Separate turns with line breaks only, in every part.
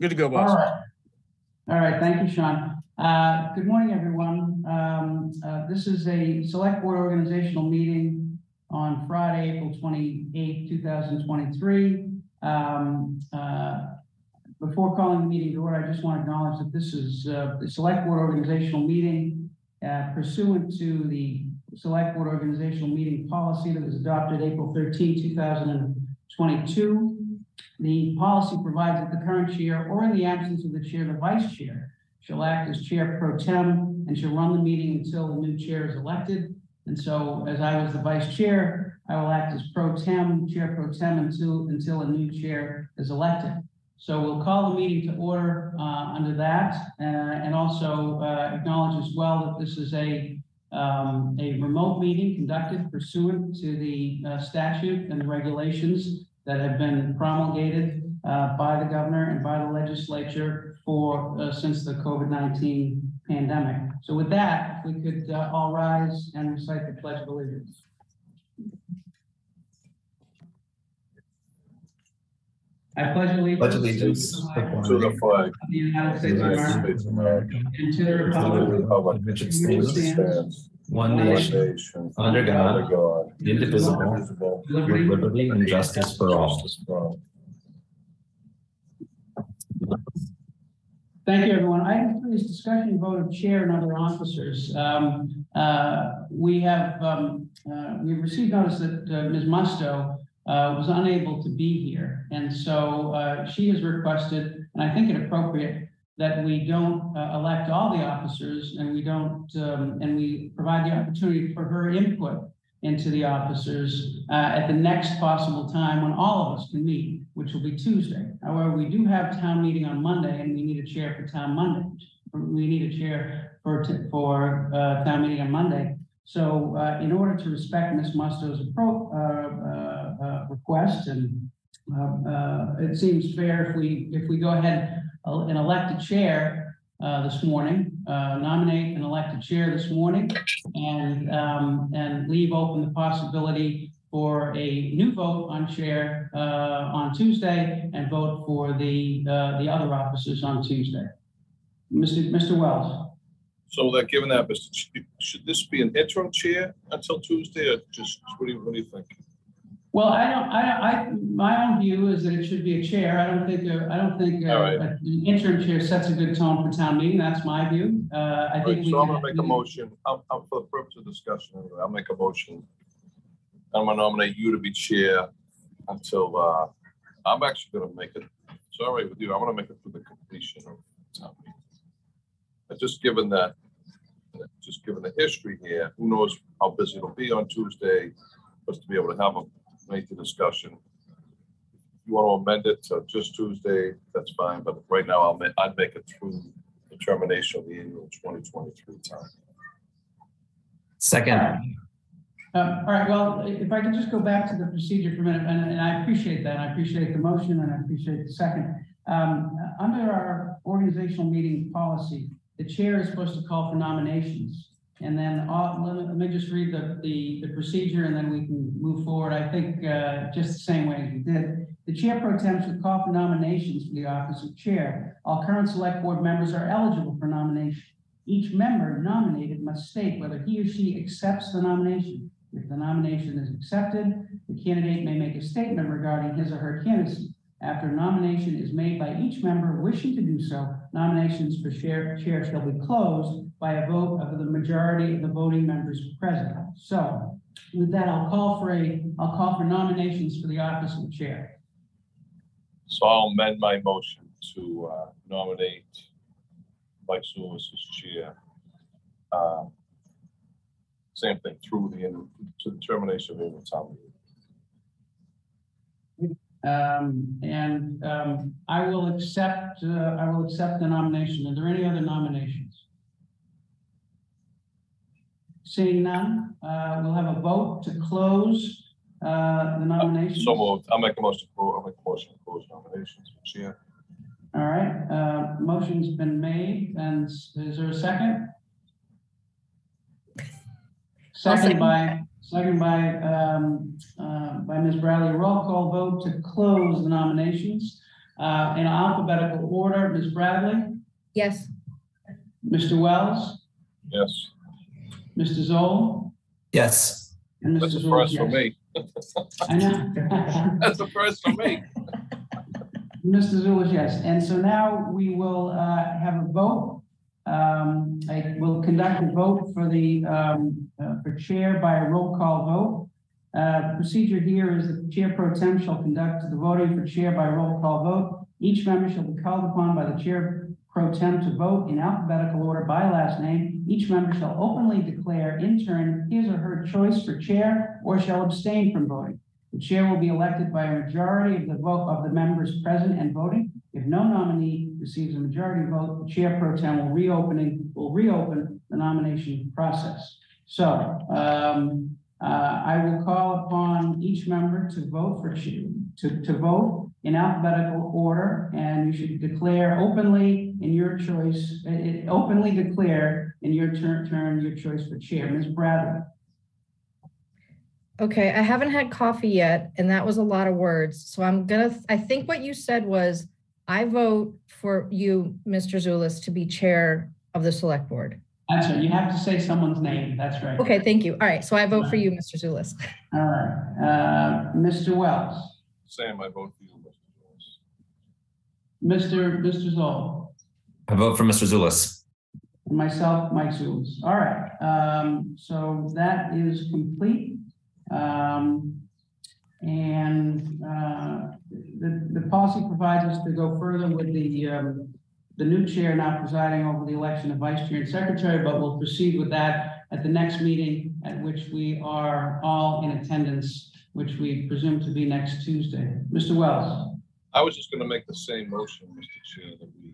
Good to go, boss.
right. All right, thank you, Sean. Uh, Good morning, everyone. Um, uh, This is a select board organizational meeting on Friday, April twenty-eighth, two thousand twenty-three. Um, uh, Before calling the meeting to order, I just want to acknowledge that this is uh, the select board organizational meeting uh, pursuant to the select board organizational meeting policy that was adopted April 13, thousand and twenty-two. The policy provides that the current chair, or in the absence of the chair, the vice chair, shall act as chair pro tem and shall run the meeting until the new chair is elected. And so as I was the vice chair, I will act as pro tem, chair pro tem until, until a new chair is elected. So we'll call the meeting to order uh, under that uh, and also uh, acknowledge as well that this is a, um, a remote meeting conducted pursuant to the uh, statute and the regulations that have been promulgated uh, by the governor and by the legislature for, uh, since the COVID-19 pandemic. So with that, we could uh, all rise and recite the pledge of allegiance. I pledge allegiance.
Pledge allegiance
to the flag
to the flag
of the United States of
United
America
States of America,
and to the
to the
republic
republic which it stands,
stands,
one
one
nation,
nation,
under God,
God,
indivisible,
indivisible,
with
liberty,
liberty and justice for all.
justice for all.
Thank you, everyone. Item three is discussion and vote of chair and other officers. Um, uh, we have, um, uh, we received notice that uh, Ms. Musto, uh, was unable to be here. And so, uh, she has requested, and I think it appropriate, that we don't, uh, elect all the officers and we don't, um, and we provide the opportunity for her input into the officers, uh, at the next possible time when all of us can meet, which will be Tuesday. However, we do have town meeting on Monday and we need a chair for town Monday. We need a chair for, for, uh, town meeting on Monday. So, uh, in order to respect Ms. Musto's appro, uh, request and, uh, uh, it seems fair if we, if we go ahead uh, and elect a chair, uh, this morning, uh, nominate and elect a chair this morning and, um, and leave open the possibility for a new vote on chair, uh, on Tuesday and vote for the, uh, the other officers on Tuesday. Mr. Mr. Wells?
So that, given that, Mr. Should this be an interim chair until Tuesday or just, what do you, what do you think?
Well, I don't, I, I, my own view is that it should be a chair. I don't think, uh, I don't think, uh,
All right.
an interim chair sets a good tone for town meeting. That's my view. Uh, I
All
think.
right,
we
so I'm gonna make a motion, I'm, I'm for the purpose of discussion, anyway, I'll make a motion. I'm gonna nominate you to be chair until, uh, I'm actually gonna make it, sorry with you, I'm gonna make it for the completion of town meeting. But just given that, just given the history here, who knows how busy it'll be on Tuesday, just to be able to have a lengthy discussion. If you want to amend it to just Tuesday, that's fine, but right now I'll, ma- I'd make it through the termination of the annual twenty twenty-three time.
Second,
Um, all right, well, if I could just go back to the procedure for a minute, and, and I appreciate that. I appreciate the motion and I appreciate the second. Um, under our organizational meeting policy, the chair is supposed to call for nominations. And then, all- let me, just read the, the, the procedure and then we can move forward. I think, uh, just the same way as we did. The chair pro tem should call for nominations for the office of chair. All current select board members are eligible for nomination. Each member nominated must state whether he or she accepts the nomination. If the nomination is accepted, the candidate may make a statement regarding his or her candidacy. After nomination is made by each member wishing to do so, nominations for chair, chair shall be closed by a vote of the majority of the voting members present. So with that, I'll call for a, I'll call for nominations for the office of chair.
So I'll amend my motion to uh, nominate Mike Zulus as chair. Uh, Same thing through the, end- to the termination of the town meeting.
Um, and, um, I will accept, uh, I will accept the nomination. Are there any other nominations? Seeing none, uh, we'll have a vote to close, uh, the nominations.
So moved, I'll make a motion, to close- I'll make a motion to close nominations for chair.
All right, uh, motion's been made, and is there a second? Second
second.
by, second by, um, uh, by Ms. Bradley. Roll call vote to close the nominations, uh, in alphabetical order. Ms. Bradley,
Yes.
Mr. Wells,
Yes,
Mr. Zoll,
Yes.
and Mr.
that's the
Zulus,
first for
yes.
me.
I know.
That's the first for me.
Mr. Zulish, yes. And so now we will uh, have a vote. Um, I will conduct a vote for the, um, uh, for chair by a roll call vote. Uh, Procedure here is that the chair pro tem shall conduct the voting for chair by roll call vote. Each member shall be called upon by the chair pro tem to vote in alphabetical order by last name. Each member shall openly declare in turn his or her choice for chair or shall abstain from voting. The chair will be elected by a majority of the vote of the members present and voting. If no nominee receives a majority vote, the chair pro tem will reopening, will reopen the nomination process. So, um, uh, I will call upon each member to vote for, to, to vote in alphabetical order, and you should declare openly in your choice, uh, openly declare in your turn, turn, your choice for chair. Ms. Bradley?
Okay, I haven't had coffee yet, and that was a lot of words. So I'm gonna, I think what you said was, I vote for you, Mr. Zulus, to be chair of the select board.
That's right, you have to say someone's name, that's right.
Okay, thank you. All right, so I vote for you, Mr. Zulus.
All right, uh, Mr. Wells,
Sam, I vote for you, Mr. Jones.
Mr. Mr. Zoll,
I vote for Mr. Zulus.
and myself, Mike Zulus. All right, um, so that is complete. Um, and, uh, the, the policy provides us to go further with the, um, the new chair now presiding over the election of vice chair and secretary, but we'll proceed with that at the next meeting at which we are all in attendance, which we presume to be next Tuesday. Mr. Wells?
I was just gonna make the same motion, Mr. Chair, that we,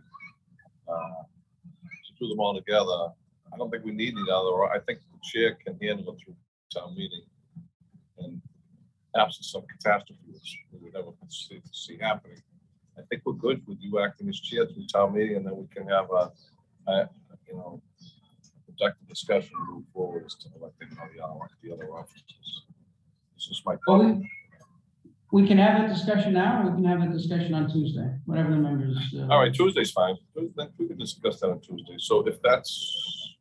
uh, to do them all together. I don't think we need the other, I think the chair can handle it through town meeting. And absent some catastrophe, which we would never see, see happening. I think we're good with you acting as chair through town meeting, and then we can have a, a, you know, productive discussion move forward as to electing all the other, the other officers. This is my
Well, we- can have a discussion now, or we can have a discussion on Tuesday, whatever the members. uh,
All right, Tuesday's fine. Tuesday- We can discuss that on Tuesday. So if that's,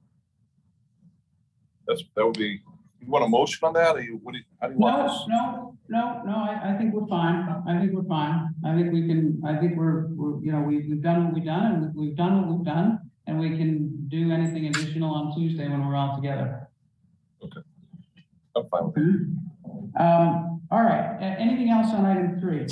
that's, that would be, you want a motion on that, or you, what do you, how do you want
No,
this?
no, no, no, I, I think we're fine. I think we're fine. I think we can, I think we're, we're, you know, we, we've done what we've done, and we've done what we've done. And we can do anything additional on Tuesday when we're all together.
I'm fine with it.
Um, all right, A- anything else on item three?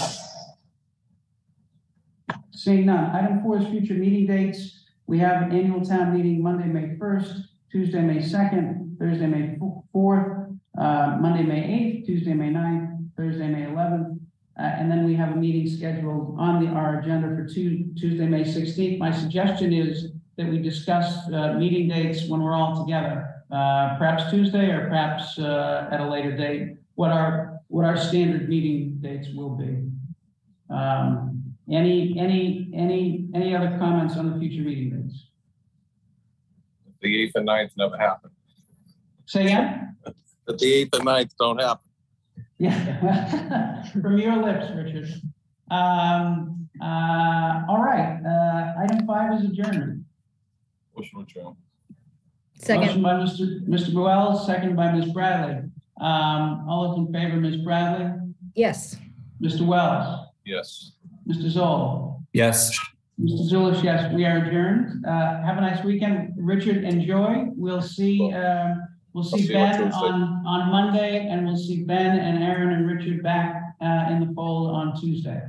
Seeing none. Item four is future meeting dates. We have an annual town meeting Monday, May first, Tuesday, May second, Thursday, May fourth, uh, Monday, May eighth, Tuesday, May 9th, Thursday, May eleventh. Uh, and then we have a meeting scheduled on the, our agenda for Tu- Tuesday, May sixteenth. My suggestion is that we discuss, uh, meeting dates when we're all together. Uh, perhaps Tuesday or perhaps, uh, at a later date what our, what our standard meeting dates will be. Um, any, any, any, any other comments on the future meeting dates?
The eighth and ninth never happened.
Say again?
But the eighth and ninth don't happen.
Yeah, from your lips, Richard. Um, uh, all right, uh, item five is adjournment.
Motion adjourned.
Second,
Motion by Mr. Mr. Boel, second by Ms. Bradley. Um, all those in favor, Ms. Bradley,
yes.
Mr. Wells,
Yes.
Mr. Zoll.
Yes.
Mr. Zulish, yes, we are adjourned. Uh, have a nice weekend. Richard, enjoy. We'll see, um, we'll see
see you on
Ben
Tuesday.
on, on Monday and we'll see Ben and Aaron and Richard back, uh, in the fold on Tuesday.